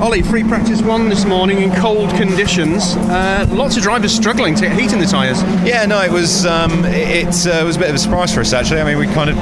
Ollie, free practice one this morning in cold conditions. Uh, lots of drivers struggling to get heat in the tyres. Yeah, no, it was um, it, it uh, was a bit of a surprise for us actually. I mean, we kind of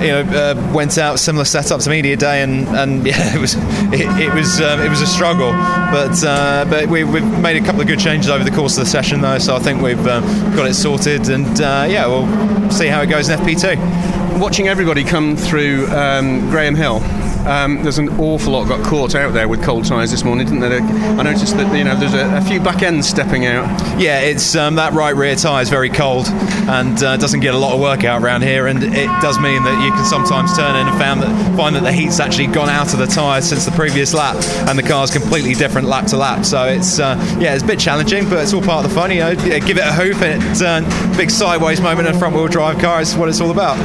you know uh, went out similar setup to media day, and, and yeah, it was it, it was um, it was a struggle, but uh, but we, we've made a couple of good changes over the course of the session though, so I think we've um, got it sorted, and uh, yeah, we'll see how it goes in FP2. Watching everybody come through um, Graham Hill. Um, there's an awful lot got caught out there with cold tyres this morning, didn't there? I noticed that you know there's a, a few back ends stepping out. Yeah, it's um, that right rear tyre is very cold and uh, doesn't get a lot of work out around here, and it does mean that you can sometimes turn in and found that, find that the heat's actually gone out of the tyre since the previous lap, and the car's completely different lap to lap. So it's uh, yeah, it's a bit challenging, but it's all part of the fun. You know, give it a hoop, and it, uh, big sideways moment in a front wheel drive car is what it's all about.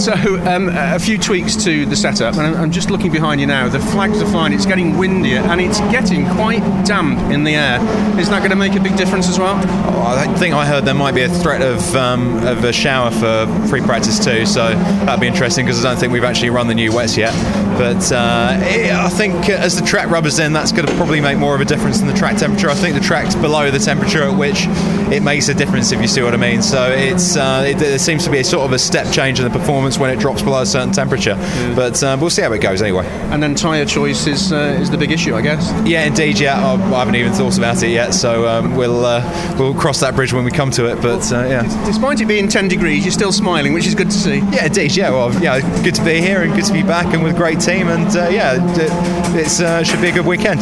So um, a few tweaks to the setup, and I'm just looking behind you now. The flags are fine. It's getting windier, and it's getting quite damp in the air. Is that going to make a big difference as well? Oh, I think I heard there might be a threat of um, of a shower for free practice too, so that'd be interesting because I don't think we've actually run the new wets yet. But uh, it, I think as the track rubbers in, that's going to probably make more of a difference than the track temperature. I think the track's below the temperature at which it makes a difference, if you see what I mean. So it's uh, it, there seems to be a sort of a step change in the performance when it drops below a certain temperature. Yeah. But uh, we'll see how it goes anyway. And then tyre choice is uh, is the big issue, I guess. Yeah, indeed. Yeah, I, I haven't even thought about it yet, so um, we'll uh, we'll cross that bridge when we come to it. But uh, yeah, despite it being 10 degrees, you're still smiling, which is good to see. Yeah, indeed. Yeah, well, yeah, good to be here and good to be back and with a great team, and uh, yeah, it, it should be a good weekend.